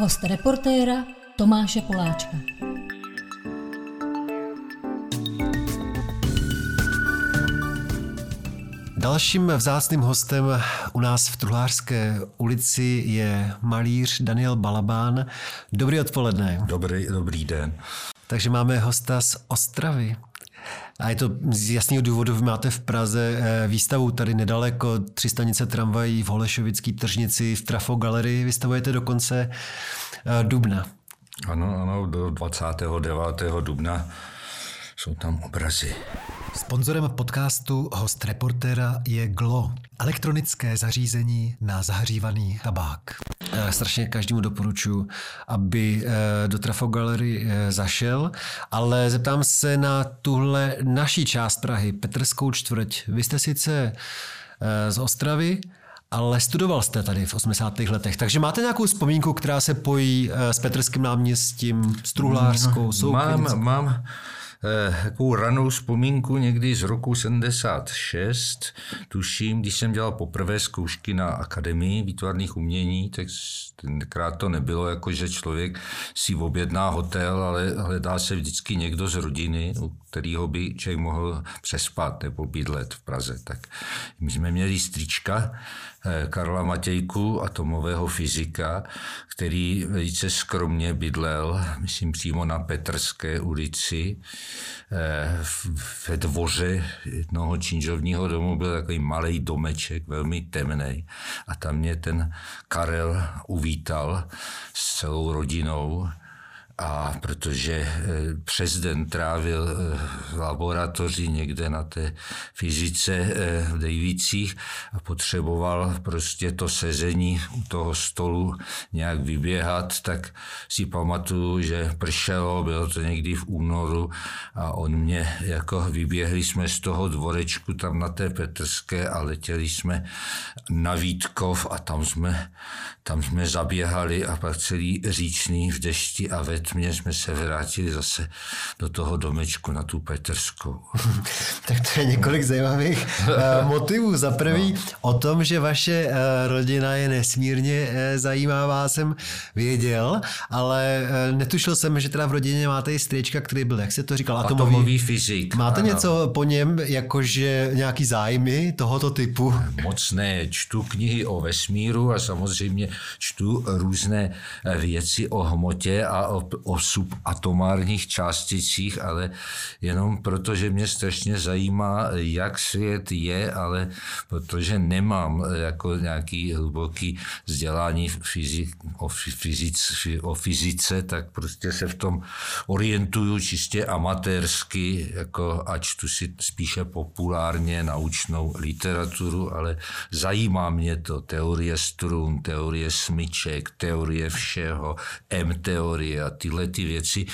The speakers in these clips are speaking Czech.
Host reportéra Tomáše Poláčka. Dalším vzácným hostem u nás v Truhlářské ulici je malíř Daniel Balabán. Dobrý odpoledne. Dobrý, dobrý den. Takže máme hosta z Ostravy. A je to z jasného důvodu, vy máte v Praze eh, výstavu tady nedaleko, tři stanice tramvají v Holešovické tržnici, v Trafo Galerii, vystavujete do konce eh, dubna. Ano, ano, do 29. dubna jsou tam obrazy. Sponzorem podcastu host reportéra je Glo, elektronické zařízení na zahřívaný tabák. Eh, strašně každému doporučuji, aby eh, do Trafo Gallery eh, zašel, ale zeptám se na tuhle naší část Prahy, Petrskou čtvrť. Vy jste sice z Ostravy, ale studoval jste tady v 80. letech, takže máte nějakou vzpomínku, která se pojí s Petrským náměstím, s Truhlářskou, Mám, mám Eh, takovou ranou vzpomínku někdy z roku 76, tuším, když jsem dělal poprvé zkoušky na Akademii výtvarných umění, tak tenkrát to nebylo jako, že člověk si objedná hotel, ale hledá se vždycky někdo z rodiny, u kterého by člověk mohl přespat nebo bydlet v Praze. Tak my jsme měli strička, Eh, Karla Matějku, atomového fyzika, který velice skromně bydlel, myslím přímo na Petrské ulici. Eh, ve dvoře jednoho činžovního domu byl takový malý domeček, velmi temný. A tam mě ten Karel uvítal s celou rodinou a protože eh, přes den trávil eh, v laboratoři někde na té fyzice eh, v Dejvících a potřeboval prostě to sezení u toho stolu nějak vyběhat, tak si pamatuju, že pršelo, bylo to někdy v únoru a on mě, jako vyběhli jsme z toho dvorečku tam na té Petrské a letěli jsme na Vítkov a tam jsme, tam jsme zaběhali a pak celý říčný v dešti a ve tmě jsme se vrátili zase do toho domečku na tu Peterskou. tak to je několik zajímavých uh, motivů. Za prvý no. o tom, že vaše uh, rodina je nesmírně uh, zajímavá, jsem věděl, ale netušil jsem, že teda v rodině máte i strička, který byl, jak se to říkal, atomový, atomový fyzik. Máte ano. něco po něm, jakože nějaký zájmy tohoto typu? Moc ne, čtu knihy o vesmíru a samozřejmě čtu různé věci o hmotě a o, o subatomárních částicích, ale jenom proto, že mě strašně zajímá, jak svět je, ale protože nemám jako nějaký hluboký vzdělání fyzik, o, fyzic, o fyzice, tak prostě se v tom orientuju čistě amatérsky, jako a čtu si spíše populárně naučnou literaturu, ale zajímá mě to teorie strun, teorie smyček, teorie všeho, M-teorie a tyhle ty věci.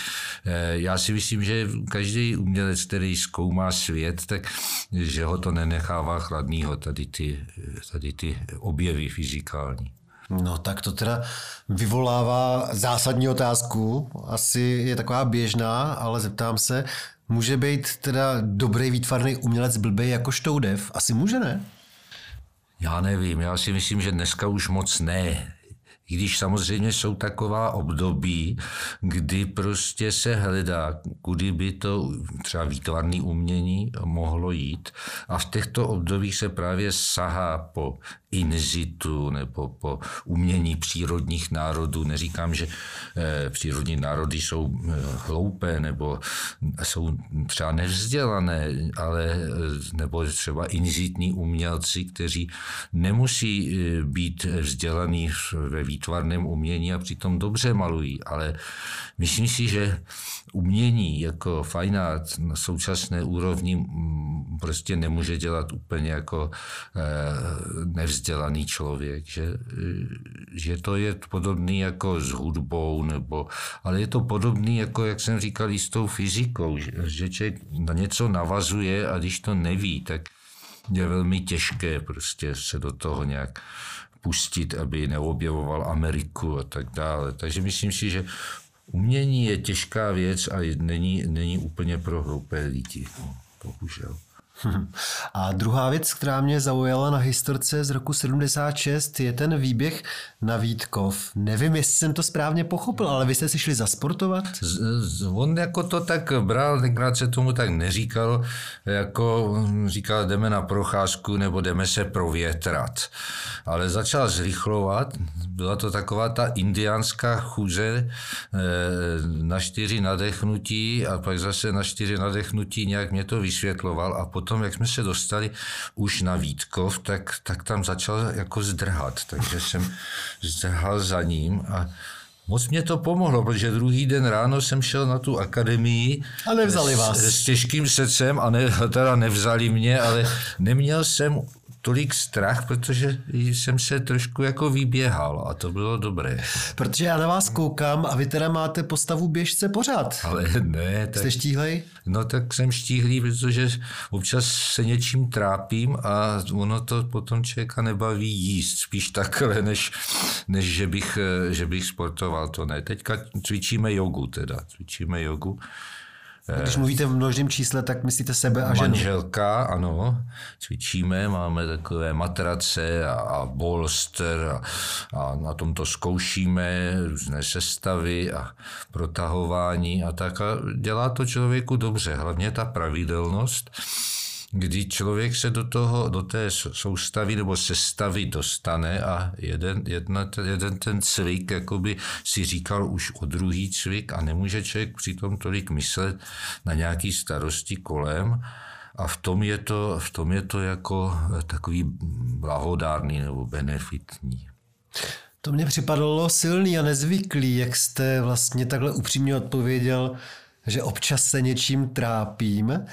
Eh, já si myslím, že každý umělec, který zkoumá svět, tak že ho to nenechává chladnýho, tady ty, tady ty objevy fyzikální. No tak to teda vyvolává zásadní otázku. Asi je taková běžná, ale zeptám se, může být teda dobrý výtvarný umělec blbý jako Štoudev? Asi může, ne? Já nevím, já si myslím, že dneska už moc ne. I když samozřejmě jsou taková období, kdy prostě se hledá, kudy by to třeba výtvarné umění mohlo jít. A v těchto obdobích se právě sahá po inzitu nebo po umění přírodních národů. Neříkám, že eh, přírodní národy jsou eh, hloupé nebo jsou třeba nevzdělané, ale eh, nebo třeba inzitní umělci, kteří nemusí být vzdělaní ve výtvarném umění a přitom dobře malují, ale myslím si, že umění jako fine art na současné úrovni mm, prostě nemůže dělat úplně jako nevzdělaný vzdělaný člověk, že, že to je podobný jako s hudbou, nebo, ale je to podobný, jako jak jsem říkal, i s tou fyzikou, že, že člověk na něco navazuje a když to neví, tak je velmi těžké prostě se do toho nějak pustit, aby neobjevoval Ameriku a tak dále. Takže myslím si, že umění je těžká věc a není, není úplně pro hloupé lidi. No, bohužel. A druhá věc, která mě zaujala na historce z roku 76, je ten výběh na Vítkov. Nevím, jestli jsem to správně pochopil, ale vy jste si šli zasportovat? On jako to tak bral, tenkrát se tomu tak neříkal, jako říkal, jdeme na procházku nebo jdeme se provětrat. Ale začal zrychlovat, byla to taková ta indiánská chůze eh, na čtyři nadechnutí a pak zase na čtyři nadechnutí nějak mě to vysvětloval a potom, jak jsme se dostali už na Vítkov, tak, tak tam začal jako zdrhat, takže jsem zdrhal za ním a Moc mě to pomohlo, protože druhý den ráno jsem šel na tu akademii. A nevzali vás. S, s těžkým srdcem a ne, teda nevzali mě, ale neměl jsem tolik strach, protože jsem se trošku jako vyběhal a to bylo dobré. Protože já na vás koukám a vy teda máte postavu běžce pořád. Ale ne. Tak, Jste štíhlej? No tak jsem štíhlý, protože občas se něčím trápím a ono to potom člověka nebaví jíst. Spíš takhle, než, než že, bych, že bych sportoval, to ne. Teďka cvičíme jogu teda, cvičíme jogu. Když mluvíte v množném čísle, tak myslíte sebe a ženu? Manželka, ano. Cvičíme, máme takové matrace a, a bolster a, a na tom to zkoušíme, různé sestavy a protahování a tak. A dělá to člověku dobře, hlavně ta pravidelnost kdy člověk se do, toho, do té soustavy nebo sestavy dostane a jeden, jedna, jeden ten cvik jakoby si říkal už o druhý cvik a nemůže člověk přitom tolik myslet na nějaký starosti kolem a v tom je to, v tom je to jako takový blahodárný nebo benefitní. To mě připadalo silný a nezvyklý, jak jste vlastně takhle upřímně odpověděl, že občas se něčím trápím.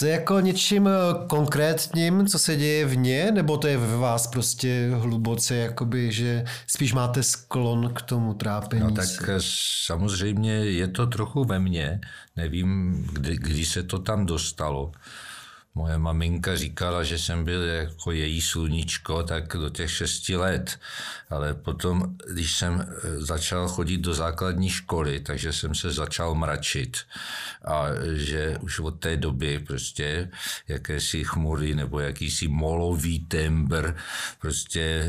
To je jako něčím eh, konkrétním, co se děje v ně, nebo to je ve vás prostě hluboce, jakoby, že spíš máte sklon k tomu trápení? No tak se? samozřejmě je to trochu ve mně, nevím, kdy, kdy se to tam dostalo. Moje maminka říkala, že jsem byl jako její sluníčko, tak do těch šesti let. Ale potom, když jsem eh, začal chodit do základní školy, takže jsem se začal mračit. A že už od té doby prostě jakési chmury nebo jakýsi molový tembr prostě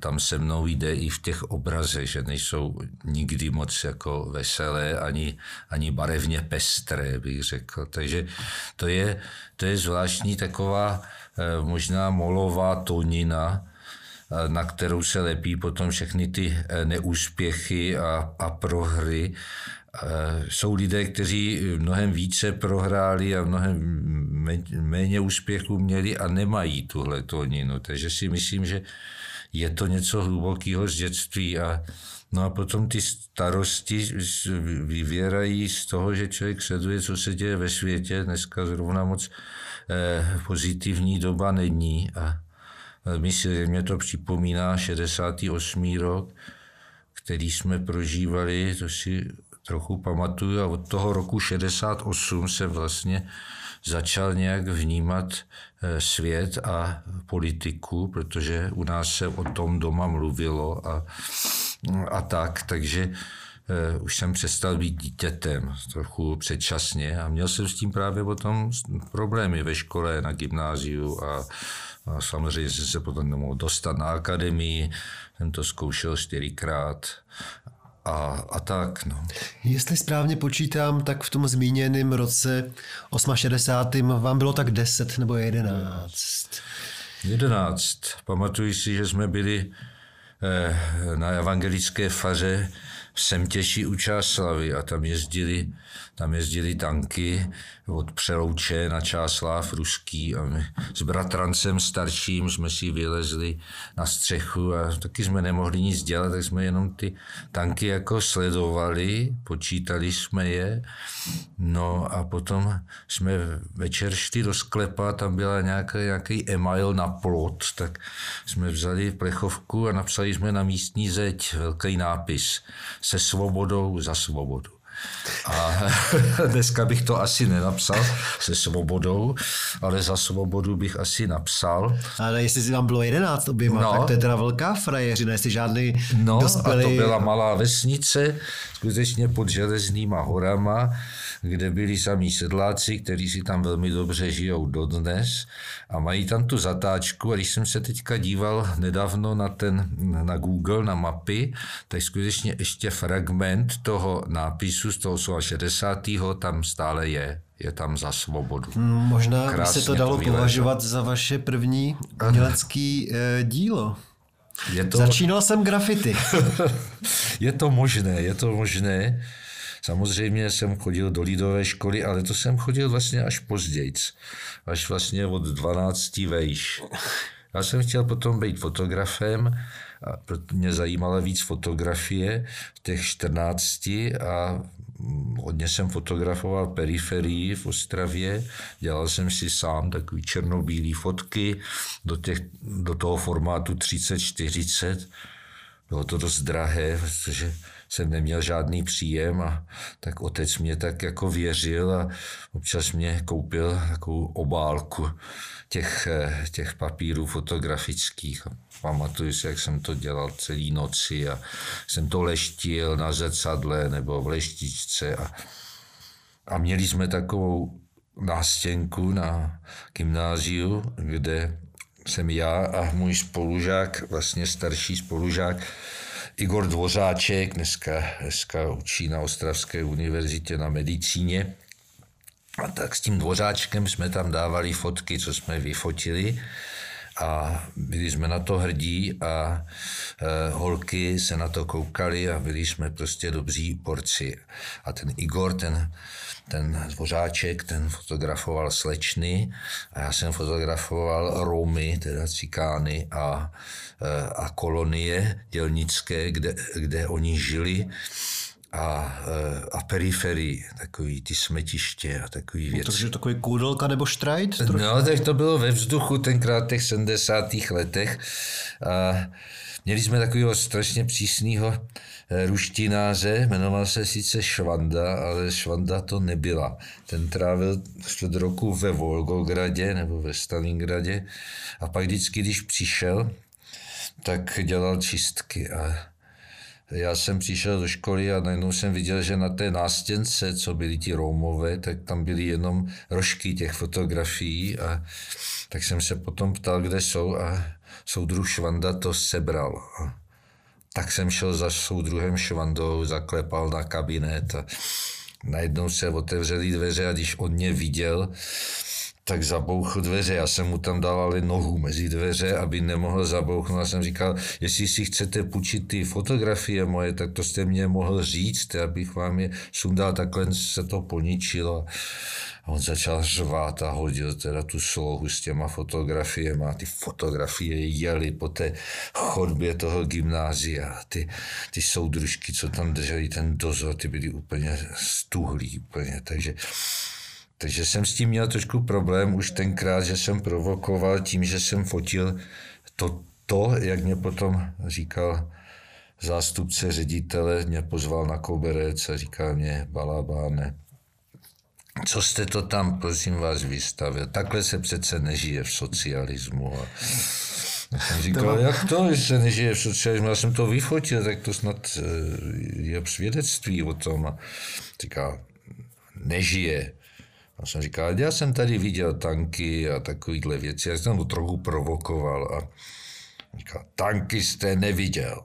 tam se mnou jde i v těch obrazech, že nejsou nikdy moc jako veselé ani, ani barevně pestré, bych řekl. Takže to je, to je zvláštní taková eh, možná molová tonina, eh, na kterou se lepí potom všechny ty eh, neúspěchy a, a prohry. Jsou lidé, kteří mnohem více prohráli a mnohem méně úspěchů měli a nemají tuhle toninu. Takže si myslím, že je to něco hlubokého z dětství a No a potom ty starosti vyvěrají z toho, že člověk sleduje, co se děje ve světě. Dneska zrovna moc pozitivní doba není a mě to připomíná 68. rok, který jsme prožívali, to si trochu pamatuju a od toho roku 68 jsem vlastně začal nějak vnímat eh, svět a politiku, protože u nás se o tom doma mluvilo a, a tak, takže uh, už jsem přestal být dítětem trochu předčasně a měl jsem s tím právě potom problémy ve škole, na gymnáziu a, a samozřejmě jsem se potom nemohl dostat na akademii, jsem to zkoušel čtyřikrát a, a tak. No. Jestli správně počítám, tak v tom zmíněném roce 68. vám bylo tak 10 nebo 11. 11. Pamatuji si, že jsme byli eh, na evangelické faře v Semtěši u Čáslavy a tam jezdili tam jezdili tanky od Přelouče na Čáslav ruský a my s bratrancem starším jsme si vylezli na střechu a taky jsme nemohli nic dělat, tak jsme jenom ty tanky jako sledovali, počítali jsme je. No a potom jsme večer šli do sklepa, tam byla nějaký, nějaký email na plot, tak jsme vzali plechovku a napsali jsme na místní zeď velký nápis se svobodou za svobodu. A dneska bych to asi nenapsal se svobodou, ale za svobodu bych asi napsal. Ale jestli si tam bylo jedenáct oběma, no, tak to je teda velká frajeřina, jestli žádný No dospělý... a to byla malá vesnice, skutečně pod železnýma horama, kde byli samí sedláci, kteří si tam velmi dobře žijou dodnes a mají tam tu zatáčku a když jsem se teďka díval nedávno na ten, na Google, na mapy, tak skutečně ještě fragment toho nápisu z toho 60. tam stále je je tam za svobodu. Možná by se to dalo to považovat za vaše první umělecké eh, dílo. Je to... Začínal jsem grafity. je to možné, je to možné. Samozřejmě jsem chodil do lidové školy, ale to jsem chodil vlastně až později, až vlastně od 12 vejš. Já jsem chtěl potom být fotografem, a mě zajímala víc fotografie v těch 14 a hodně jsem fotografoval periferii v Ostravě, dělal jsem si sám takový černobílý fotky do, těch, do toho formátu 30-40. Bylo to dost drahé, protože jsem neměl žádný příjem a tak otec mě tak jako věřil a občas mě koupil takovou obálku těch, eh, těch papírů fotografických. Pamatuju si, jak jsem to dělal celý noci a jsem to leštil na zrcadle nebo v leštičce a, a měli jsme takovou nástěnku na gymnáziu, kde jsem já a můj spolužák, vlastně starší spolužák, Igor Dvořáček, dneska, dneska učí na Ostravské univerzitě na medicíně. A tak s tím Dvořáčkem jsme tam dávali fotky, co jsme vyfotili a byli jsme na to hrdí a e, holky se na to koukali a byli jsme prostě dobří porci. A ten Igor, ten, ten dvořáček, ten fotografoval slečny a já jsem fotografoval Romy, teda cikány a, e, a kolonie dělnické, kde, kde oni žili a, e, a periferii, takový ty smetiště a takový věci. No, takže takový kůdelka nebo štrajt? No, tak to bylo ve vzduchu tenkrát těch 70. letech. A měli jsme takového strašně přísného e, ruštináře, jmenoval se sice Švanda, ale Švanda to nebyla. Ten trávil čtvrt roku ve Volgogradě nebo ve Stalingradě a pak vždycky, když přišel, tak dělal čistky a já jsem přišel do školy a najednou jsem viděl, že na té nástěnce, co byli ti Rómové, tak tam byly jenom rožky těch fotografií a tak jsem se potom ptal, kde jsou a soudruh Švanda to sebral. Tak jsem šel za soudruhem Švandou, zaklepal na kabinet najednou se otevřely dveře a když on mě viděl, tak zabouchl dveře. Já jsem mu tam dal ale nohu mezi dveře, aby nemohl zabouchnout. Já jsem říkal, jestli si chcete půjčit ty fotografie moje, tak to jste mě mohl říct, abych vám je sundal. Takhle se to poničilo. A on začal řvát a hodil teda tu slohu s těma fotografiemi a ty fotografie jeli po té chodbě toho gymnázia. Ty, ty soudružky, co tam drželi ten dozor, ty byly úplně stuhlí úplně. Takže takže jsem s tím měl trošku problém už tenkrát, že jsem provokoval tím, že jsem fotil to, to jak mě potom říkal zástupce ředitele, mě pozval na koberec a říkal mě, balabáne, co jste to tam, prosím vás, vystavil? Takhle se přece nežije v socialismu. A já jsem říkal, jak to, že se nežije v socialismu? Já jsem to vyfotil, tak to snad eh, je svědectví o tom. A říká, nežije. A jsem říkal, já jsem tady viděl tanky a takovýhle věci. Já jsem to trochu provokoval a říkal, tanky jste neviděl.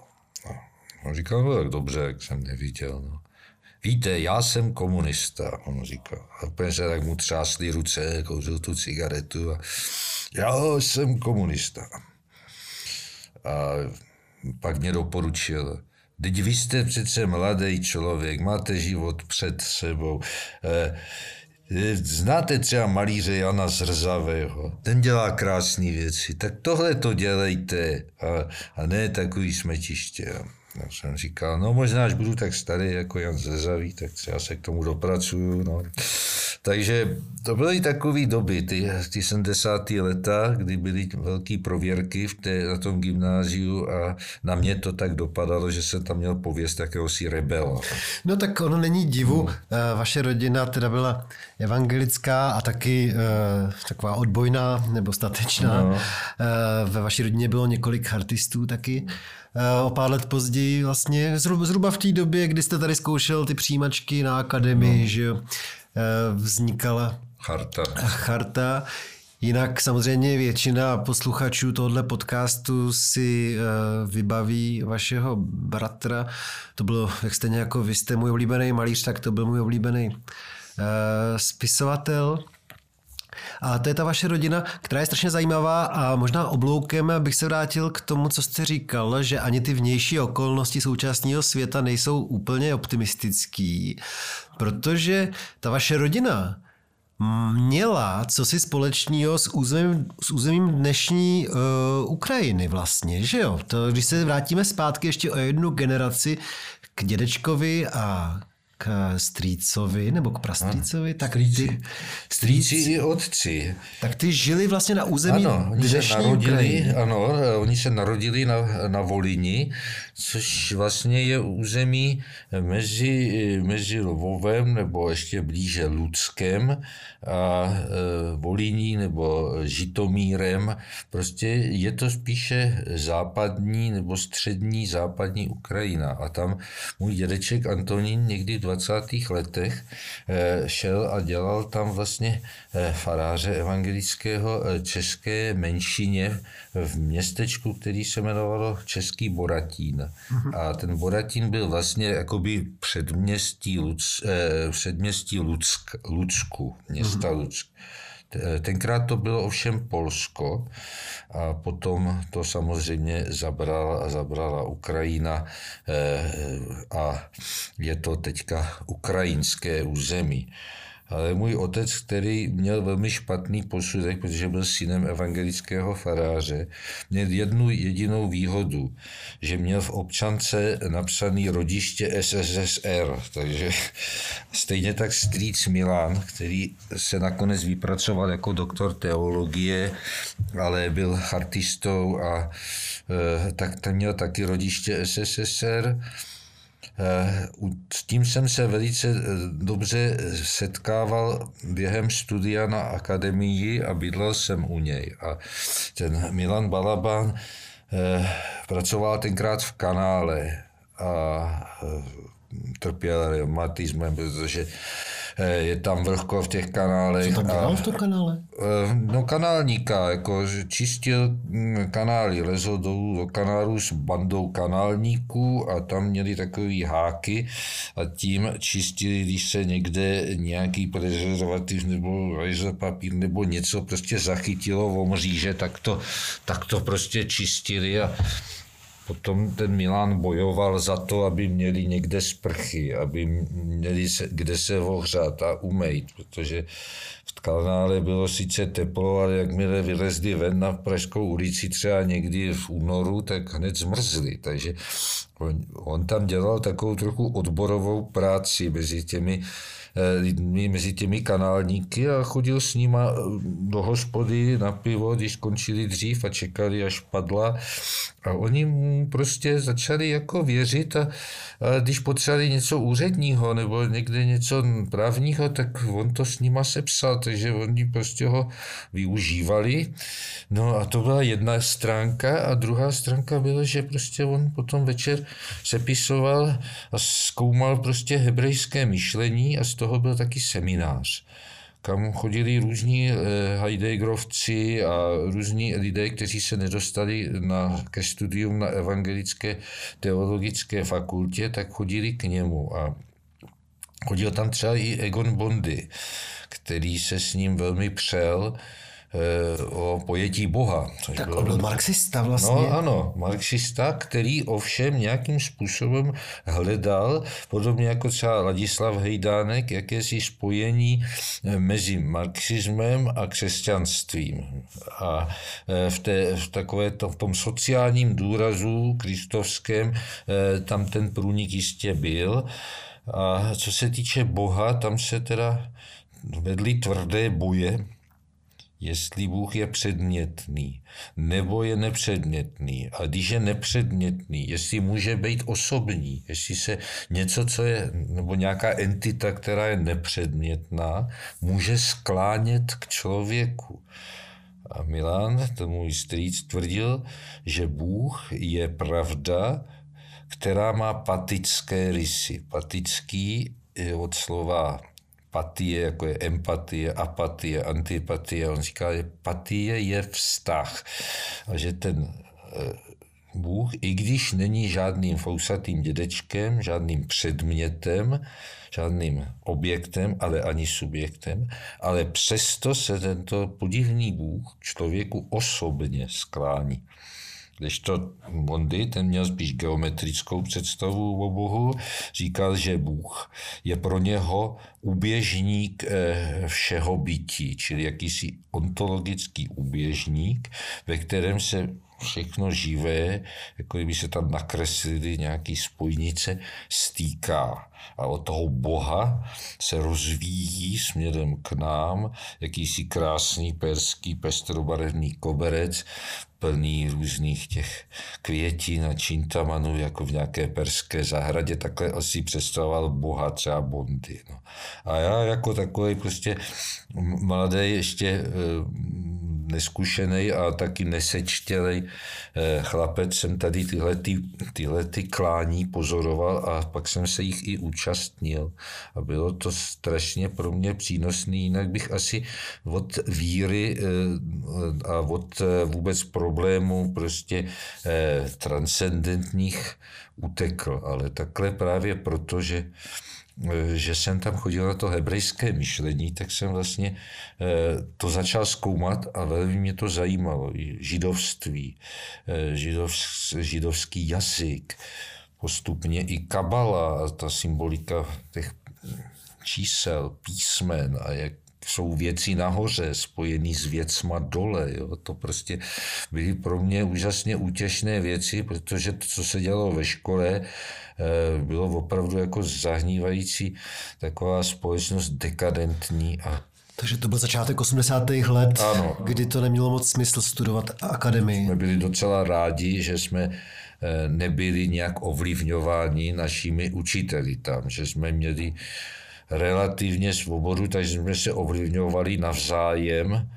A on říkal, no tak dobře, jak jsem neviděl. No. Víte, já jsem komunista, on říkal. A úplně se tak mu třásly ruce, kouřil tu cigaretu a já jsem komunista. A pak mě doporučil, Teď vy jste přece mladý člověk, máte život před sebou. Eh, Znáte třeba malíře Jana Zrzavého? Ten dělá krásné věci. Tak tohle to dělejte a, a ne takový smetiště. Já jsem říkal, no možná, až budu tak starý jako Jan Zrzavý, tak třeba se k tomu dopracuju. No. Takže to byly takové doby, ty, ty 70. leta, kdy byly velké prověrky v té, na tom gymnáziu a na mě to tak dopadalo, že jsem tam měl pověst jakéhosi rebela. No tak ono není divu, hmm. vaše rodina teda byla evangelická a taky uh, taková odbojná nebo statečná. No. Uh, ve vaší rodině bylo několik artistů taky. Uh, o pár let později vlastně, zhruba, zhruba v té době, kdy jste tady zkoušel ty přijímačky na akademii, no. že jo, vznikala Charta. charta. Jinak samozřejmě většina posluchačů tohoto podcastu si vybaví vašeho bratra. To bylo, jak stejně jako vy jste můj oblíbený malíř, tak to byl můj oblíbený spisovatel. A to je ta vaše rodina, která je strašně zajímavá a možná obloukem bych se vrátil k tomu, co jste říkal, že ani ty vnější okolnosti současného světa nejsou úplně optimistický, protože ta vaše rodina měla co si společného s územím, s územím dnešní uh, Ukrajiny vlastně, že jo? To, když se vrátíme zpátky ještě o jednu generaci k dědečkovi a k strýcovi nebo k prastrýcovi, tak ty... Strýci i otci. Tak ty žili vlastně na území ano, oni se narodili, Ukrajiny. Ano, oni se narodili na, na Volini, což vlastně je území mezi, mezi Lvovem nebo ještě blíže Ludskem a Volíní nebo Žitomírem. Prostě je to spíše západní nebo střední západní Ukrajina. A tam můj dědeček Antonín někdy 20. letech eh, šel a dělal tam vlastně eh, faráře evangelického eh, české menšině v městečku, který se jmenovalo Český Boratín. Mhm. A ten Boratín byl vlastně jakoby předměstí, Luc, předměstí Luck, Lucku, města mhm. Luck. Tenkrát to bylo ovšem Polsko a potom to samozřejmě zabrala, zabrala Ukrajina eh, a je to teďka ukrajinské území. Ale můj otec, který měl velmi špatný posudek, protože byl synem evangelického faráře, měl jednu jedinou výhodu, že měl v občance napsaný rodiště SSSR. Takže stejně tak strýc Milan, který se nakonec vypracoval jako doktor teologie, ale byl chartistou a e, tak ten měl taky rodiště SSSR Eh, s tím jsem se velice eh, dobře setkával během studia na akademii a bydlel jsem u něj. A ten Milan Balaban eh, pracoval tenkrát v kanále a trpěl reumatismem, protože Eh, je tam vlhko v těch kanálech. Co tam dělal v tom kanále? Eh, no kanálníka, jako čistil hm, kanály, lezl dolů do kanálu s bandou kanálníků a tam měli takový háky a tím čistili, když se někde nějaký prezervativ nebo papír nebo něco prostě zachytilo v omříže, tak to, tak to prostě čistili a Potom ten Milan bojoval za to, aby měli někde sprchy, aby měli se, kde se ohřát a umejt, protože v kanále bylo sice teplo, ale jakmile vylezli ven na Pražskou ulici třeba někdy v únoru, tak hned zmrzli. Takže on, on tam dělal takovou trochu odborovou práci mezi těmi lidmi, mezi těmi kanálníky a chodil s nima eh, do hospody na pivo, když skončili dřív a čekali, až padla. A oni mu prostě začali jako věřit a, a když potřebovali něco úředního nebo někde něco právního, tak on to s nima sepsal, takže oni prostě ho využívali. No a to byla jedna stránka a druhá stránka byla, že prostě on potom večer sepisoval a zkoumal prostě hebrejské myšlení a z toho byl taky seminář kam chodili různí eh, Heideggerovci a různí lidé, kteří se nedostali na, ke studium na evangelické teologické fakultě, tak chodili k němu a chodil tam třeba i Egon Bondy, který se s ním velmi přel, o pojetí Boha. Což tak byl, byl marxista vlastně. No ano, marxista, který ovšem nějakým způsobem hledal, podobně jako třeba Ladislav Hejdánek, jakési spojení eh, mezi marxismem a křesťanstvím. A eh, v, té, v, takové to, v tom sociálním důrazu kristovském tam ten průnik jistě byl. A co se týče Boha, tam se teda vedly tvrdé boje, jestli Bůh je předmětný nebo je nepředmětný. A když je nepředmětný, jestli může být osobní, jestli se něco, co je, nebo nějaká entita, která je nepředmětná, může sklánět k člověku. A Milan, to můj strýc, tvrdil, že Bůh je pravda, která má patické rysy. Patický je od slova patie, jako je empatie, apatie, antipatie. On říká, že patie je vztah a že ten Bůh, i když není žádným fousatým dědečkem, žádným předmětem, žádným objektem, ale ani subjektem, ale přesto se tento podivný Bůh člověku osobně sklání. Když to Bondy, ten měl spíš geometrickou představu o Bohu, říkal, že Bůh je pro něho uběžník eh, všeho bytí, čili jakýsi ontologický uběžník, ve kterém se všechno živé, jako kdyby se tam nakreslili nějaký spojnice, stýká. A od toho Boha se rozvíjí směrem k nám jakýsi krásný perský pestrobarevný koberec, plný různých těch květin a čintamanů, jako v nějaké perské zahradě, takhle asi představoval boha třeba Bondy. No. A já jako takový prostě mladý ještě eh, neskušený a taky nesečtělej eh, chlapec jsem tady tyhle, ty, tyhle ty klání pozoroval a pak jsem se jich i účastnil. A bylo to strašně pro mě přínosné, jinak bych asi od víry eh, a od eh, vůbec problémů prostě transcendentních utekl. Ale takhle právě proto, že že jsem tam chodil na to hebrejské myšlení, tak jsem vlastně eh, to začal zkoumat a velmi mě to zajímalo. Židovství, eh, židov, židovský jazyk, postupně i kabala, a ta symbolika těch čísel, písmen a jak jsou věci nahoře spojené s věcma dole. Jo. To prostě byly pro mě úžasně útěšné věci, protože to, co se dělalo ve škole, eh, bylo opravdu jako zahnívající taková společnost dekadentní a takže to byl začátek 80. let, ano. kdy to nemělo moc smysl studovat akademii. Jsme byli docela rádi, že jsme eh, nebyli nějak ovlivňováni našimi učiteli tam, že jsme měli relativně svobodu, takže jsme se ovlivňovali navzájem.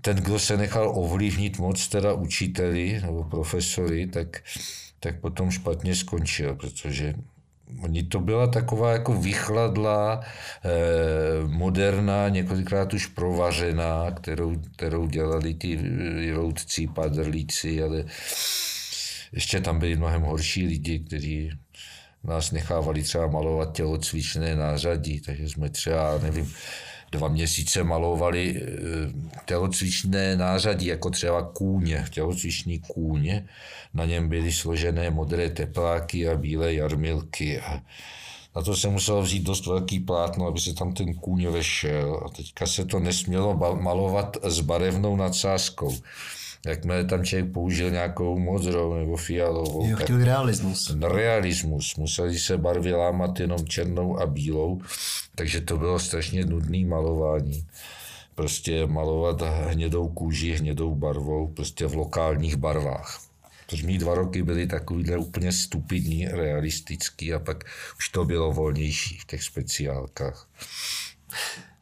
Ten, kdo se nechal ovlivnit moc teda učiteli nebo profesory, tak, tak potom špatně skončil, protože Oni to byla taková jako vychladlá, eh, moderná, několikrát už provařená, kterou, kterou dělali ty roudci, padrlíci, ale ještě tam byli mnohem horší lidi, kteří nás nechávali třeba malovat tělocvičné nářadí, takže jsme třeba, nevím, dva měsíce malovali eh, tělocvičné nářadí, jako třeba kůně, tělocvičný kůně. Na něm byly složené modré tepláky a bílé jarmilky. A na to se musel vzít dost velký plátno, aby se tam ten kůň vešel. A teďka se to nesmělo malovat s barevnou nadsázkou jakmile tam člověk použil nějakou modrou nebo fialovou. Jo, chtěl realismus. Ten realismus. Museli se barvy lámat jenom černou a bílou, takže to bylo strašně nudný malování. Prostě malovat hnědou kůži, hnědou barvou, prostě v lokálních barvách. První dva roky byly takovýhle úplně stupidní, realistický a pak už to bylo volnější v těch speciálkách.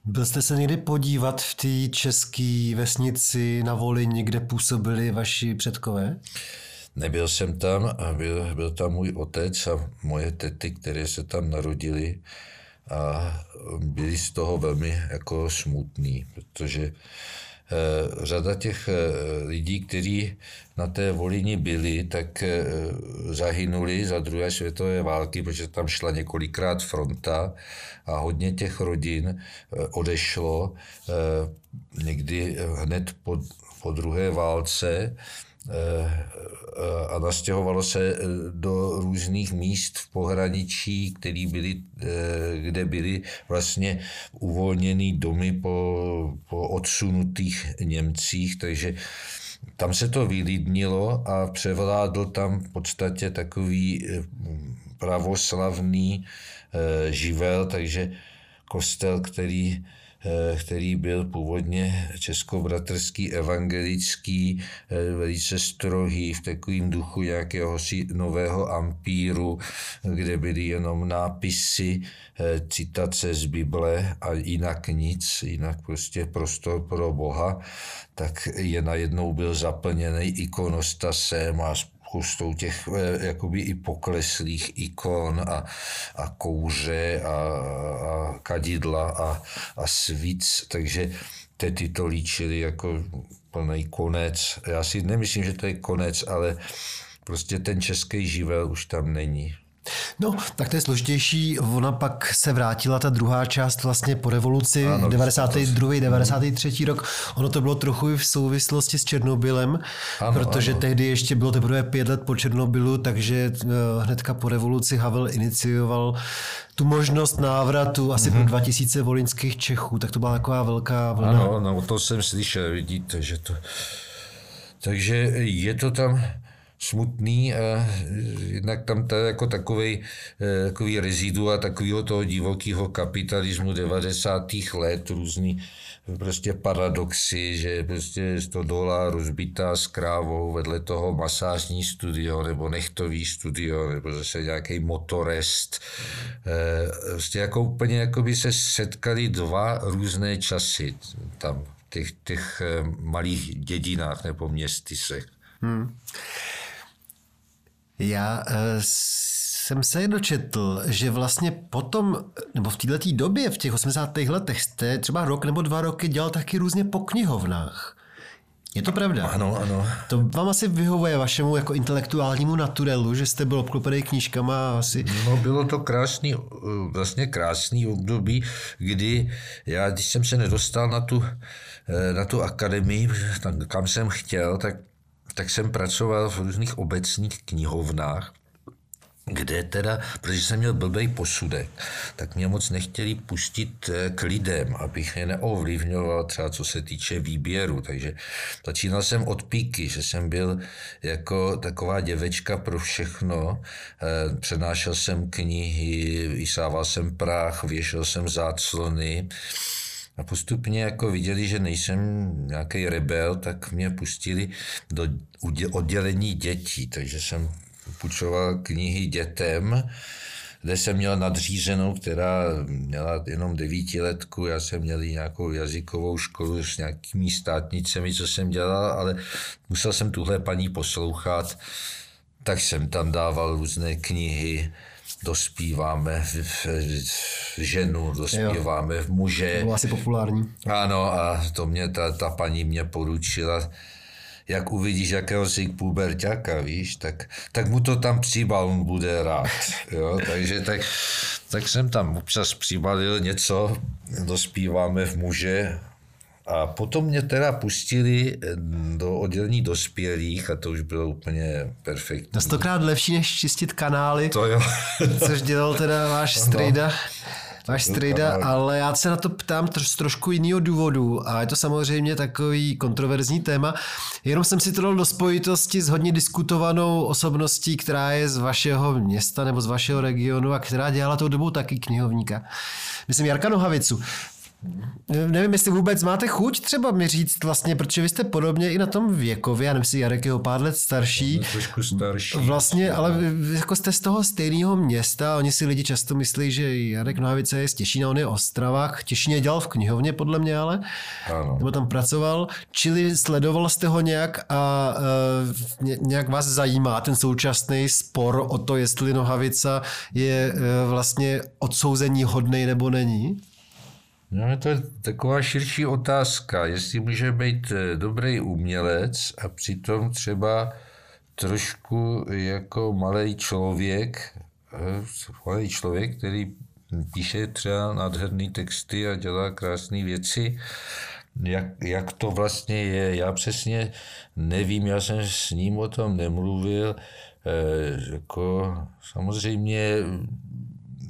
Byl jste se někdy podívat v té české vesnici na Volini, kde působili vaši předkové? Nebyl jsem tam a byl, byl tam můj otec a moje tety, které se tam narodili a byli z toho velmi jako smutní, protože Eh, řada těch eh, lidí, kteří na té Volini byli, tak eh, zahynuli za druhé světové války, protože tam šla několikrát fronta a hodně těch rodin odešlo někdy hned po, po druhé válce a nastěhovalo se do různých míst v pohraničí, který byly, kde byly vlastně uvolněný domy po, po odsunutých Němcích, takže tam se to vylidnilo a převládl tam v podstatě takový pravoslavný živel, takže kostel, který Eh, který byl původně českobratrský evangelický, eh, velice strohý, v takovým duchu nějakého nového ampíru, kde byly jenom nápisy, eh, citace z Bible a jinak nic, jinak prostě prostor pro Boha, tak je najednou byl zaplněný ikonostasem a spoustou těch eh, jakoby i pokleslých ikon a, a kouře a, a kadidla a, a svíc, takže tety to líčili jako plný konec. Já si nemyslím, že to je konec, ale prostě ten český živel už tam není. No, tak to je složitější. Ona pak se vrátila, ta druhá část vlastně po revoluci, ano, 92. 93. rok. Ono to bylo trochu i v souvislosti s Černobylem, ano, protože ano. tehdy ještě bylo teprve pět let po Černobylu, takže eh, hnedka po revoluci Havel inicioval tu možnost návratu asi mm-hmm. pro 2000 volinských Čechů, tak to byla taková velká vlna. Ano, no, to jsem slyšel, vidíte, že to... Takže je to tam smutný a jednak tam to jako takový, eh, takový rezidua takového toho divokého kapitalismu 90. let, různý prostě paradoxy, že prostě 100 dolarů rozbitá s krávou, vedle toho masážní studio nebo nechtový studio nebo zase nějaký motorest. Eh, prostě jako úplně jako by se setkali dva různé časy tam v těch, těch eh, malých dědinách nebo městysech. Hmm. Já uh, jsem se dočetl, že vlastně potom, nebo v této době, v těch 80. letech, jste třeba rok nebo dva roky dělal taky různě po knihovnách. Je to pravda? Ano, ano. To vám asi vyhovuje vašemu jako intelektuálnímu naturelu, že jste byl obklopený knížkama asi. No bylo to krásný, vlastně krásný období, kdy já, když jsem se nedostal na tu, eh, na tu akademii, kam jsem chtěl, tak tak jsem pracoval v různých obecních knihovnách, kde teda, protože jsem měl blbej posudek, tak mě moc nechtěli pustit eh, k lidem, abych je neovlivňoval třeba co se týče výběru. Takže začínal jsem od píky, že jsem byl jako taková děvečka pro všechno. Eh, přenášel jsem knihy, vysával jsem prach, věšel jsem záclony, a postupně jako viděli, že nejsem nějaký rebel, tak mě pustili do oddělení dětí, takže jsem půjčoval knihy dětem, kde jsem měl nadřízenou, která měla jenom devítiletku, já jsem měl nějakou jazykovou školu s nějakými státnicemi, co jsem dělal, ale musel jsem tuhle paní poslouchat, tak jsem tam dával různé knihy, dospíváme v, ženu, dospíváme jo. v muže. To bylo asi populární. Ano, a to mě ta, ta paní mě poručila, jak uvidíš jakéhosi puberťaka, víš, tak, tak mu to tam přibal, on bude rád. Jo? Takže tak, tak jsem tam občas přibalil něco, dospíváme v muže a potom mě teda pustili eh, do oddělení dospělých a to už bylo úplně perfektní. To stokrát lepší, než čistit kanály. To jo. což dělal teda váš strejda. Váš strejda, ale já se na to ptám z trošku jiného důvodu a je to samozřejmě takový kontroverzní téma. Jenom jsem si to dal do spojitosti s hodně diskutovanou osobností, která je z vašeho města nebo z vašeho regionu a která dělala tou dobou taky knihovníka. Myslím Jarka Nohavicu. Nevím, jestli vůbec máte chuť třeba mi říct vlastně, protože vy jste podobně i na tom věkově, já nevím, Jarek je o pár let starší. Trošku starší. Vlastně, ale jako jste z toho stejného města, oni si lidi často myslí, že Jarek Nohavice je z Těšína, on je Ostravách. Těšíně dělal v knihovně, podle mě, ale. Ano. Nebo tam pracoval. Čili sledoval jste ho nějak a uh, nějak vás zajímá ten současný spor o to, jestli Nohavica je uh, vlastně odsouzení hodnej nebo není? No, to je taková širší otázka, jestli může být eh, dobrý umělec a přitom třeba trošku jako malý člověk, eh, malý člověk, který píše třeba nádherné texty a dělá krásné věci, jak, jak to vlastně je. Já přesně nevím, já jsem s ním o tom nemluvil. E, jako, samozřejmě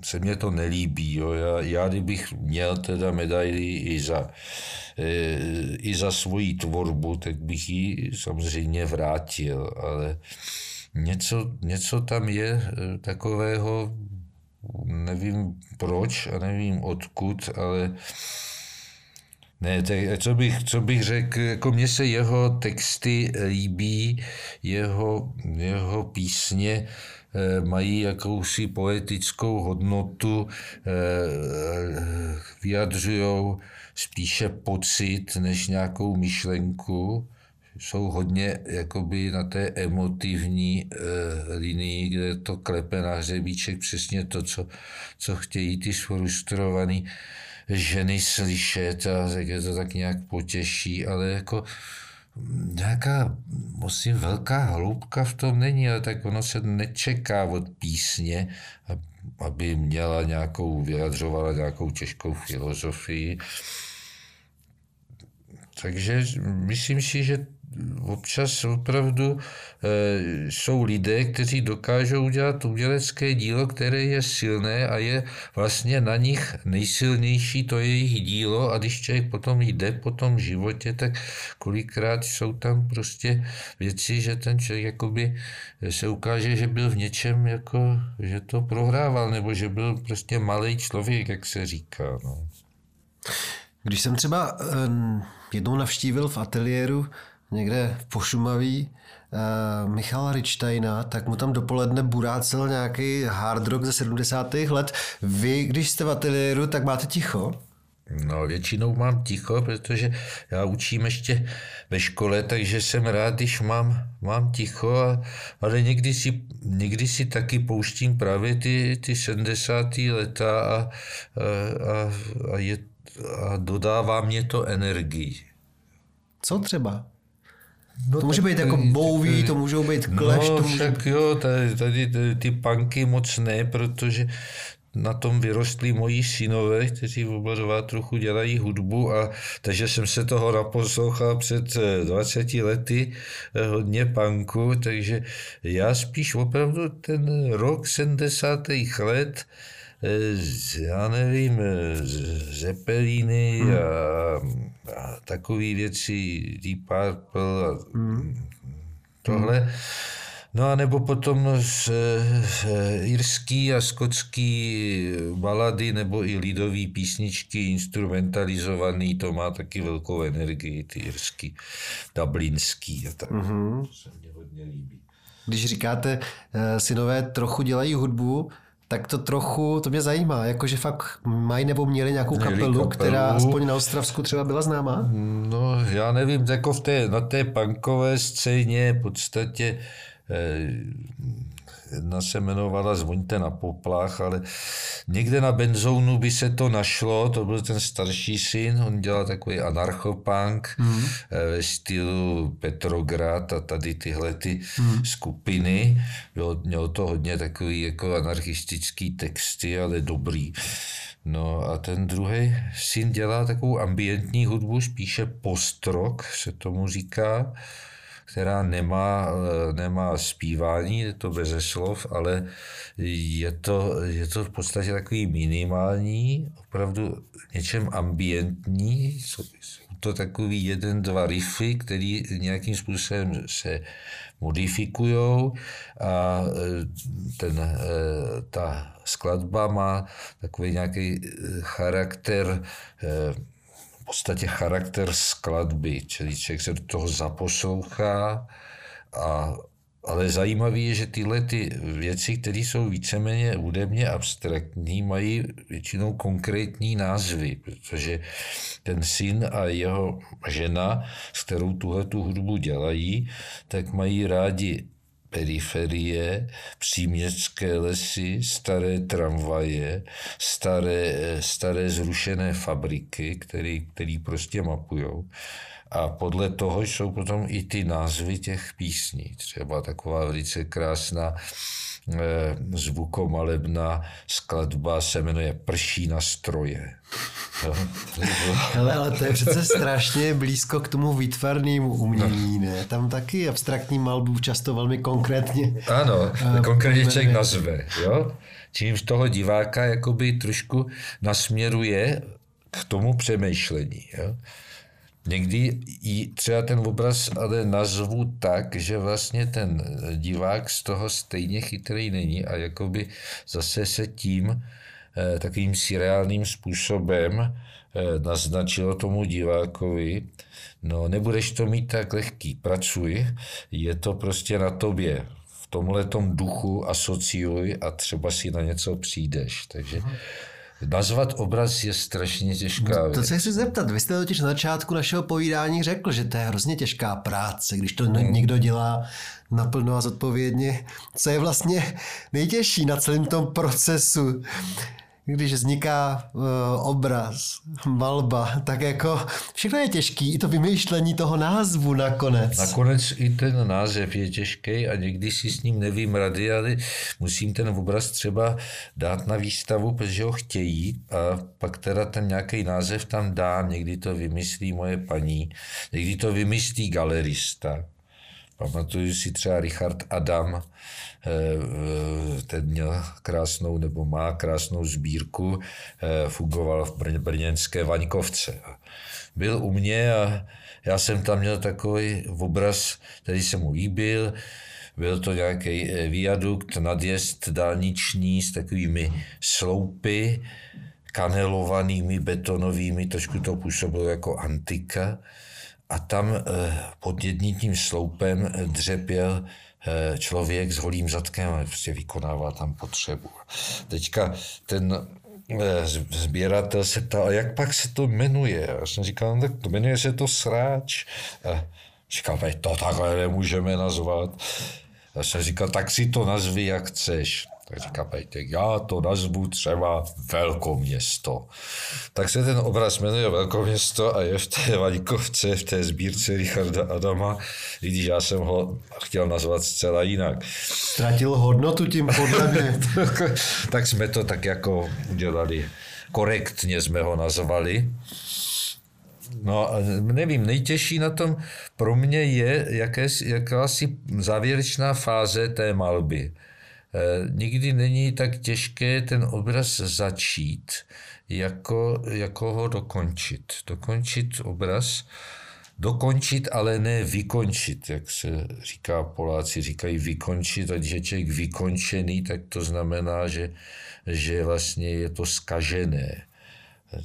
se mně to nelíbí. Jo. Já, já kdybych měl teda medaili i za, e, i za svoji tvorbu, tak bych ji samozřejmě vrátil, ale něco, něco tam je e, takového, nevím proč a nevím odkud, ale ne, tak co bych, co bych řekl, jako mně se jeho texty líbí, jeho, jeho písně, mají jakousi poetickou hodnotu, eh, vyjadřují spíše pocit než nějakou myšlenku. jsou hodně jakoby na té emotivní e, linii, kde to klepe na hřebíček přesně to, co, co chtějí ty sfrustrovaný ženy slyšet a je to tak nějak potěší, ale jako nějaká musím velká hloubka v tom není, ale tak ono se nečeká od písně, aby měla nějakou, vyjadřovala nějakou těžkou filozofii. Takže myslím si, že občas opravdu e, jsou lidé, kteří dokážou udělat udělecké dílo, které je silné a je vlastně na nich nejsilnější to jejich dílo a když člověk potom jde po tom životě, tak kolikrát jsou tam prostě věci, že ten člověk jakoby se ukáže, že byl v něčem jako, že to prohrával, nebo že byl prostě malý člověk, jak se říká. No. Když jsem třeba um, jednou navštívil v ateliéru někde v Pošumaví uh, Michala Richsteina, tak mu tam dopoledne burácel nějaký hard rock ze 70. let. Vy, když jste v ateliéru, tak máte ticho? No, většinou mám ticho, protože já učím ještě ve škole, takže jsem rád, když mám, mám ticho, a, ale někdy si, někdy si taky pouštím právě ty, ty 70. leta a, a, a, a, je, a dodává mě to energii. Co třeba? No, to může být jako bouví, to můžou být kleš. No, to může... však jo, tady, tady, tady ty punky moc ne, protože na tom vyrostli moji synové, kteří oba trochu dělají hudbu, a takže jsem se toho naposlouchal před 20 eh, lety eh, hodně punku, takže já spíš opravdu ten rok 70. let já nevím, Zeppeliny hmm. a, a takové věci, Deep Purple a hmm. tohle. Hmm. No a nebo potom z, z irský a skotský balady nebo i lidové písničky instrumentalizovaný, to má taky velkou energii, ty irský, dublinský a tak. Mm-hmm. To se mně hodně líbí. Když říkáte, eh, synové trochu dělají hudbu, tak to trochu, to mě zajímá, jakože fakt mají nebo měli nějakou kapelu, kapelu, která aspoň na Ostravsku třeba byla známá? No, já nevím, jako v té, na té punkové scéně v podstatě eh, Jedna se jmenovala Zvoňte na poplach, ale někde na benzónu by se to našlo, to byl ten starší syn, on dělal takový anarchopunk mm. ve stylu Petrograd a tady tyhle ty mm. skupiny. Bylo, mělo to hodně takový jako anarchistický texty, ale dobrý. No a ten druhý syn dělá takovou ambientní hudbu, spíše postrok se tomu říká která nemá, eh, nemá zpívání, je to bez slov, ale je to, je to v podstatě takový minimální, opravdu něčem ambientní, jsou to takový jeden, dva riffy, který nějakým způsobem se modifikují a eh, ten, eh, ta skladba má takový nějaký charakter podstatě charakter skladby, čili člověk se do toho zaposlouchá. A ale zajímavé je, že tyhle ty věci, které jsou víceméně hudebně abstraktní, mají většinou konkrétní názvy, protože ten syn a jeho žena, s kterou tuhle tu hudbu dělají, tak mají rádi periferie, příměstské lesy, staré tramvaje, staré, staré zrušené fabriky, který, který prostě mapujou. A podle toho jsou potom i ty názvy těch písní. Třeba taková velice krásná Eh, zvukomalebná skladba se jmenuje Prší na stroje. Ale, ale to je přece strašně blízko k tomu výtvarnému umění, ne? Tam taky abstraktní malbu často velmi konkrétně. Ano, eh, konkrétně člověk nazve, jo? Čímž toho diváka jakoby trošku nasměruje k tomu přemýšlení, jo? Někdy i třeba ten obraz ale nazvu tak, že vlastně ten divák z toho stejně chytrý není a jakoby zase se tím eh, takovým seriálním způsobem eh, naznačilo tomu divákovi, no nebudeš to mít tak lehký, pracuj, je to prostě na tobě, v tomhle duchu asociuj a třeba si na něco přijdeš. Takže Nazvat obraz je strašně těžká věc. To se chci zeptat. Vy jste totiž na začátku našeho povídání řekl, že to je hrozně těžká práce, když to hmm. někdo dělá naplno a zodpovědně. Co je vlastně nejtěžší na celém tom procesu? Když vzniká uh, obraz, malba, tak jako všechno je těžký, i to vymýšlení toho názvu nakonec. Nakonec i ten název je těžký a někdy si s ním nevím rady, ale musím ten obraz třeba dát na výstavu, protože ho chtějí a pak teda ten nějaký název tam dá, někdy to vymyslí moje paní, někdy to vymyslí galerista. Pamatuju si třeba Richard Adam, ten měl krásnou nebo má krásnou sbírku, eh, fungoval v brněnské Vaňkovce. Byl u mě a já jsem tam měl takový obraz, který se mu líbil, byl to nějaký eh, viadukt, nadjezd dálniční s takovými sloupy, kanelovanými, betonovými, trošku to působilo jako antika a tam eh, pod jedním tím sloupem eh, dřepěl eh, člověk s holým zadkem a prostě vykonává tam potřebu. Teďka ten sběratel se ptal, jak pak se to jmenuje? A já jsem říkal, no, tak to jmenuje se to sráč. A říkal, to takhle nemůžeme nazvat. A já jsem říkal, tak si to nazvi, jak chceš. Tak říká Pejtek, já to nazvu třeba Velkoměsto. Tak se ten obraz jmenuje Velkoměsto a je v té Vaňkovce, v té sbírce Richarda Adama, i když já jsem ho chtěl nazvat zcela jinak. Ztratil hodnotu tím podle mě. tak jsme to tak jako udělali. Korektně jsme ho nazvali. No, nevím, nejtěžší na tom pro mě je jakési, jakási závěrečná fáze té malby. Eh, nikdy není tak těžké ten obraz začít, jako, jako ho dokončit. Dokončit obraz, dokončit, ale ne vykončit, jak se říká, Poláci říkají vykončit, a když je člověk vykončený, tak to znamená, že, že vlastně je to skažené.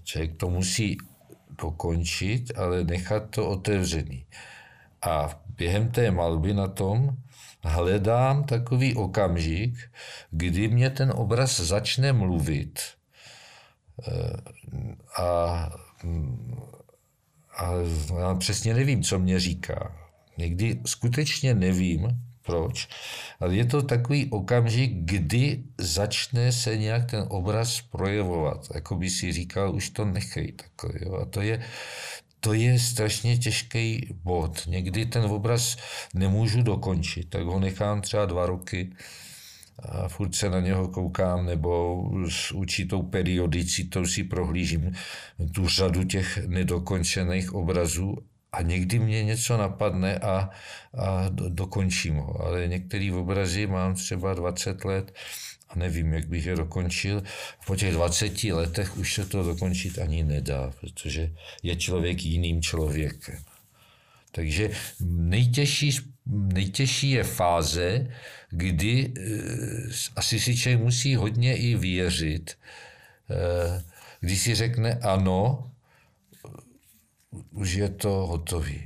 Člověk to musí dokončit, ale nechat to otevřený. A během té malby na tom hledám takový okamžik, kdy mě ten obraz začne mluvit eh, a, a já přesně nevím, co mě říká. Někdy skutečně nevím, proč, ale je to takový okamžik, kdy začne se nějak ten obraz projevovat. Jako by si říkal, už to nechej. Jo. A to je, to je strašně těžký bod. Někdy ten obraz nemůžu dokončit, tak ho nechám třeba dva roky a furt se na něho koukám, nebo s určitou periodicitou si prohlížím tu řadu těch nedokončených obrazů a někdy mě něco napadne a, a dokončím ho. Ale některé obrazy mám třeba 20 let a nevím, jak bych je dokončil. Po těch 20 letech už se to dokončit ani nedá, protože je člověk jiným člověkem. Takže nejtěžší, nejtěžší je fáze, kdy e, asi si člověk musí hodně i věřit, e, když si řekne ano, už je to hotový.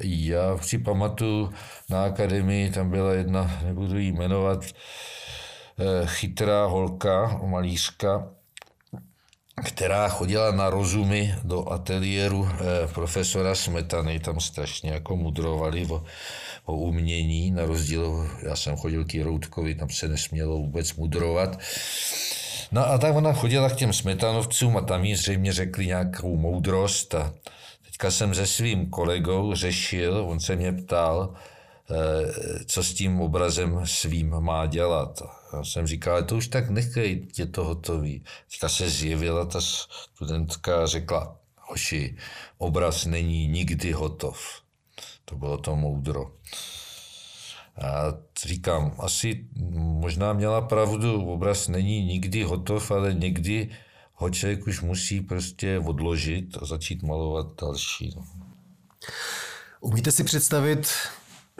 Já si pamatuju na akademii, tam byla jedna, nebudu jí jmenovat, Eh, chytrá holka, malířka, která chodila na rozumy do ateliéru eh, profesora Smetany, tam strašně jako mudrovali o, o umění, na rozdíl, já jsem chodil k Jiroutkovi, tam se nesmělo vůbec mudrovat. No a tak ona chodila k těm smetanovcům a tam jí zřejmě řekli nějakou moudrost a teďka jsem se svým kolegou řešil, on se mě ptal, Eh, co s tím obrazem svým má dělat. Já jsem říkal, ale to už tak nechej, je to hotový. Teďka se zjevila ta studentka a řekla, hoši, obraz není nikdy hotov. To bylo to moudro. A říkám, asi možná měla pravdu, obraz není nikdy hotov, ale někdy ho člověk už musí prostě odložit a začít malovat další. No. Umíte si představit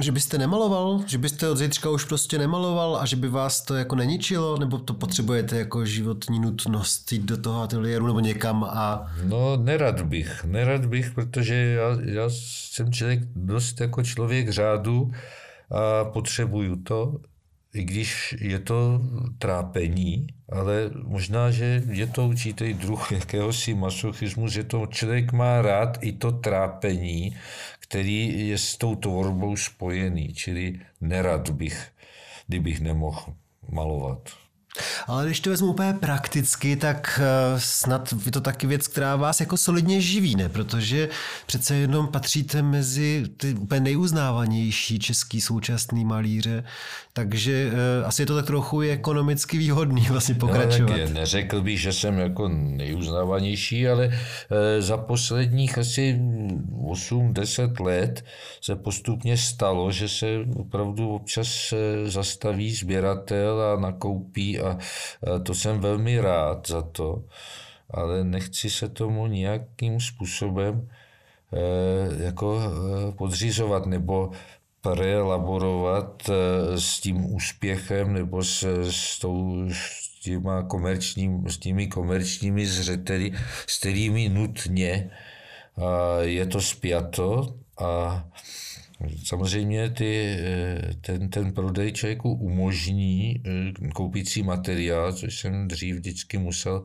že byste nemaloval? Že byste od zítřka už prostě nemaloval a že by vás to jako neničilo? Nebo to potřebujete jako životní nutnost jít do toho ateliéru nebo někam a... No nerad bych, nerad bych, protože já, já jsem člověk dost jako člověk řádu a potřebuju to. i když je to trápení, ale možná, že je to určitý druh jakéhosi masochismu, že to člověk má rád i to trápení, který je s tou tvorbou spojený, čili nerad bych, kdybych nemohl malovat. Ale když to vezmu úplně prakticky, tak eh, snad je to taky věc, která vás jako solidně živí, ne? Protože přece jenom patříte mezi ty úplně nejuznávanější český současný malíře, takže uh, asi je to tak trochu ekonomicky výhodný vlastně pokračovat. No, tak je. Neřekl bych, že jsem jako nejuznávanější, ale uh, za posledních asi 8-10 let se postupně stalo, že se opravdu občas zastaví sběratel a nakoupí a to jsem velmi rád za to, ale nechci se tomu nějakým způsobem eh, jako eh, podřizovat nebo prelaborovat s tím úspěchem nebo s, s, tou, s, těma komerčním, s těmi komerčními zřeteli, s kterými nutně je to spjato a Samozřejmě ty, eh, ten, ten prodej člověku umožní eh, koupící materiál, což jsem dřív vždycky musel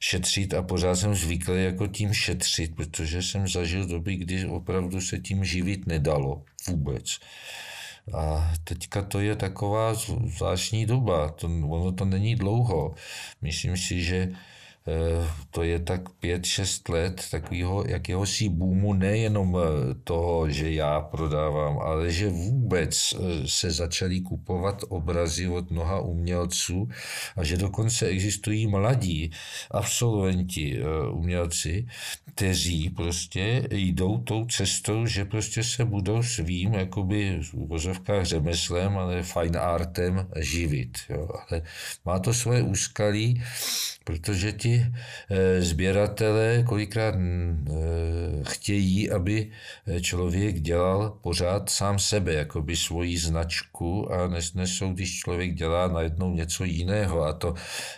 šetřit a pořád jsem zvyklý jako tím šetřit, protože jsem zažil doby, kdy opravdu se tím živit nedalo vůbec. A teďka to je taková zvláštní doba, to, ono to není dlouho. Myslím si, že to je tak pět šest let takového jakéhosi boomu nejenom eh, toho, že já prodávám, ale že vůbec eh, se začaly kupovat obrazy od mnoha umělců a že dokonce existují mladí absolventi umělci, kteří prostě jdou tou cestou, že prostě se budou svým jakoby v vozovkách řemeslem, ale fine artem živit. Jo. Ale má to svoje úskalí, protože ti Eh, sběratelé kolikrát mm, eh, chtějí, aby člověk dělal pořád sám sebe, jako by svoji značku a nesou, když člověk dělá najednou něco jiného. A to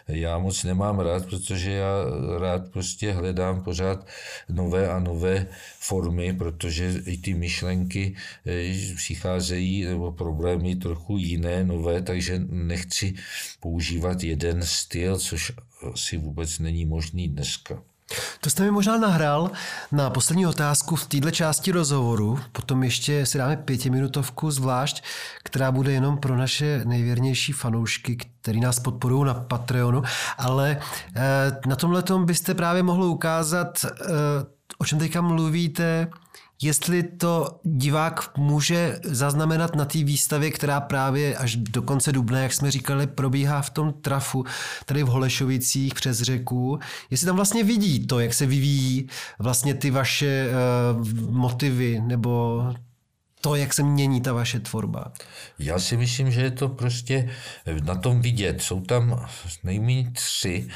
já moc nemám rád, protože já rád prostě hledám pořád nové a nové formy, protože i ty myšlenky eh, přicházejí nebo problémy trochu jiné, nové, takže nechci používat jeden styl, což asi vůbec není možný dneska. To jste mi možná nahrál na poslední otázku v této části rozhovoru. Potom ještě si dáme pětiminutovku zvlášť, která bude jenom pro naše nejvěrnější fanoušky, který nás podporují na Patreonu. Ale eh, na tomhle byste právě mohli ukázat, eh, o čem teďka mluvíte, jestli to divák může zaznamenat na té výstavě, která právě až do konce dubna, jak jsme říkali, probíhá v tom trafu, tady v Holešovicích přes řeku, jestli tam vlastně vidí to, jak se vyvíjí vlastně ty vaše uh, motivy nebo to, jak se mění ta vaše tvorba? Já si myslím, že je to prostě na tom vidět. Jsou tam nejméně tři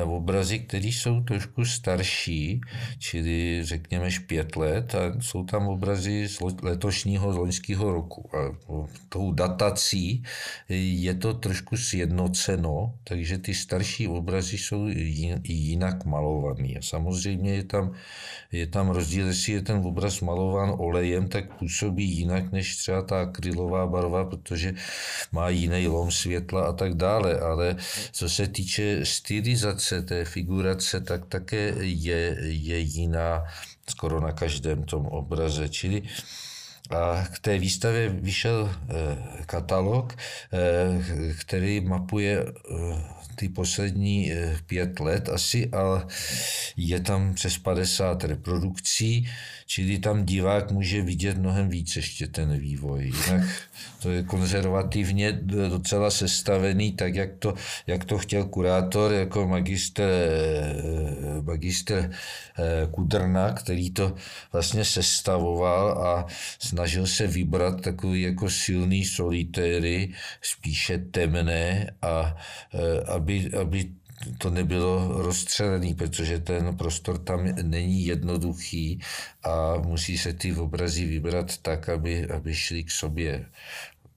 obrazy, které jsou trošku starší, čili řekněme pět let a jsou tam obrazy z letošního, z loňského roku. A tou datací je to trošku sjednoceno, takže ty starší obrazy jsou jinak malované. A samozřejmě je tam, je tam rozdíl, jestli je ten obraz malován olejem, tak působí jinak než třeba ta akrylová barva, protože má jiný lom světla a tak dále. Ale co se týče stylizace té figurace, tak také je, je jiná skoro na každém tom obraze. Čili a k té výstavě vyšel eh, katalog, eh, který mapuje eh, ty poslední pět let asi, ale je tam přes 50 reprodukcí, čili tam divák může vidět mnohem víc ještě ten vývoj. Jinak to je konzervativně docela sestavený, tak jak to, jak to chtěl kurátor jako magister, magister Kudrna, který to vlastně sestavoval a snažil se vybrat takový jako silný solitéry, spíše temné a aby, aby to nebylo rozstřelený, protože ten prostor tam není jednoduchý a musí se ty obrazy vybrat tak, aby, aby šli k sobě.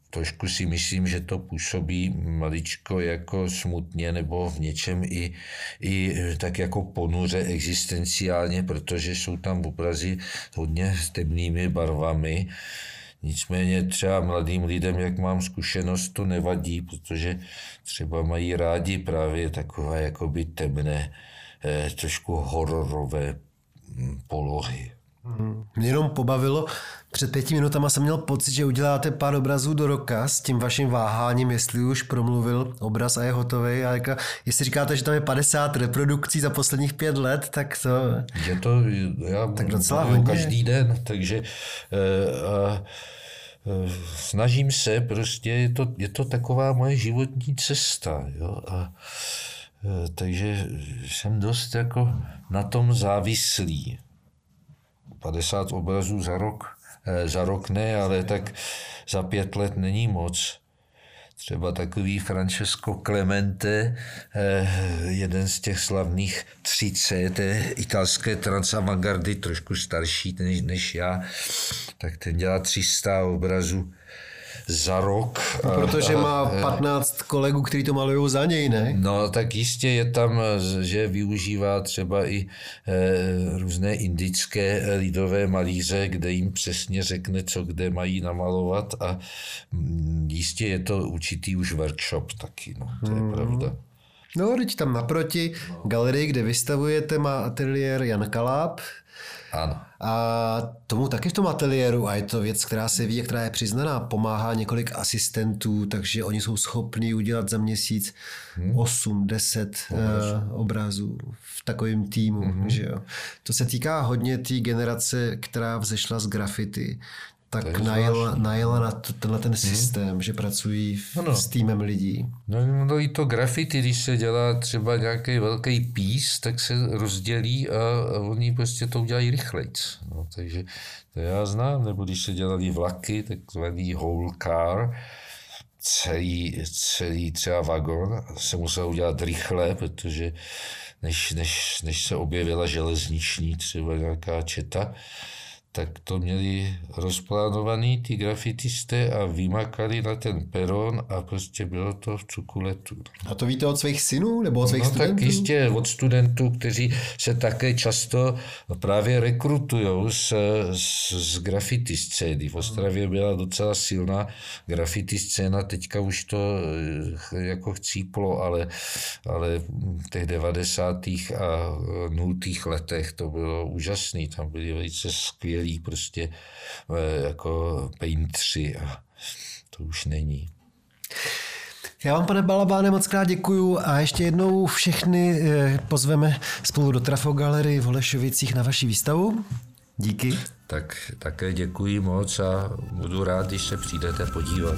Trošku si myslím, že to působí maličko jako smutně nebo v něčem i, i tak jako ponuře existenciálně, protože jsou tam obrazy hodně s temnými barvami Nicméně třeba mladým lidem, jak mám zkušenost, to nevadí, protože třeba mají rádi právě takové jakoby temné, eh, trošku hororové hm, polohy. Mě jenom pobavilo, před pěti minutama jsem měl pocit, že uděláte pár obrazů do roka s tím vaším váháním, jestli už promluvil obraz a je hotový. A jako, jestli říkáte, že tam je 50 reprodukcí za posledních pět let, tak to... Je to, já tak docela hodně. každý den, takže eh, a, eh, snažím se, prostě je to, je to taková moje životní cesta. Jo? A, eh, takže jsem dost jako na tom závislý. 50 obrazů za rok, eh, za rok ne, ale tak za pět let není moc. Třeba takový Francesco Clemente, eh, jeden z těch slavných 3C, té italské transavangardy, trošku starší než já, tak ten dělá 300 obrazů za rok. No, protože má 15 kolegů, kteří to malují za něj, ne? No, tak jistě je tam, že využívá třeba i e, různé indické lidové malíře, kde jim přesně řekne, co kde mají namalovat a mm, jistě je to určitý už workshop taky, no, to je hmm. pravda. No, teď tam naproti galerii, kde vystavujete, má ateliér Jan Kaláb. Ano. A tomu taky v tom ateliéru, a je to věc, která se ví která je přiznaná, pomáhá několik asistentů, takže oni jsou schopni udělat za měsíc hmm. 8, 10 uh, obrazů v takovém týmu. Hmm. Že jo. To se týká hodně té generace, která vzešla z grafity, tak najela, najela na to, tenhle ten systém, hmm. že pracují v, no. s týmem lidí. No, no i to graffiti, když se dělá třeba nějaký velký pís, tak se rozdělí a, a oni prostě to udělají rychlejc. No, takže to já znám, nebo když se dělali vlaky, takzvaný whole car, celý, celý třeba vagon se musel udělat rychle, protože než, než, než se objevila železniční třeba nějaká četa, tak to měli rozplánovaný ty grafitisté a vymakali na ten peron a prostě bylo to v cukuletu. A to víte od svých synů nebo od svých no, studentů? tak jistě od studentů, kteří se také často právě rekrutují z, z, z graffiti scény. V Ostravě byla docela silná graffiti scéna, teďka už to eh, jako chcíplo, ale, ale v těch 90. a 0. letech to bylo úžasné. Tam byli velice skvělí skvělí prostě eh, jako paintři a to už není. Já vám, pane Balabáne, moc krát děkuju a ještě jednou všechny eh, pozveme spolu do Trafo Galery v Holešovicích na vaši výstavu. Díky. Tak také děkuji moc a budu rád, když se přijdete podívat.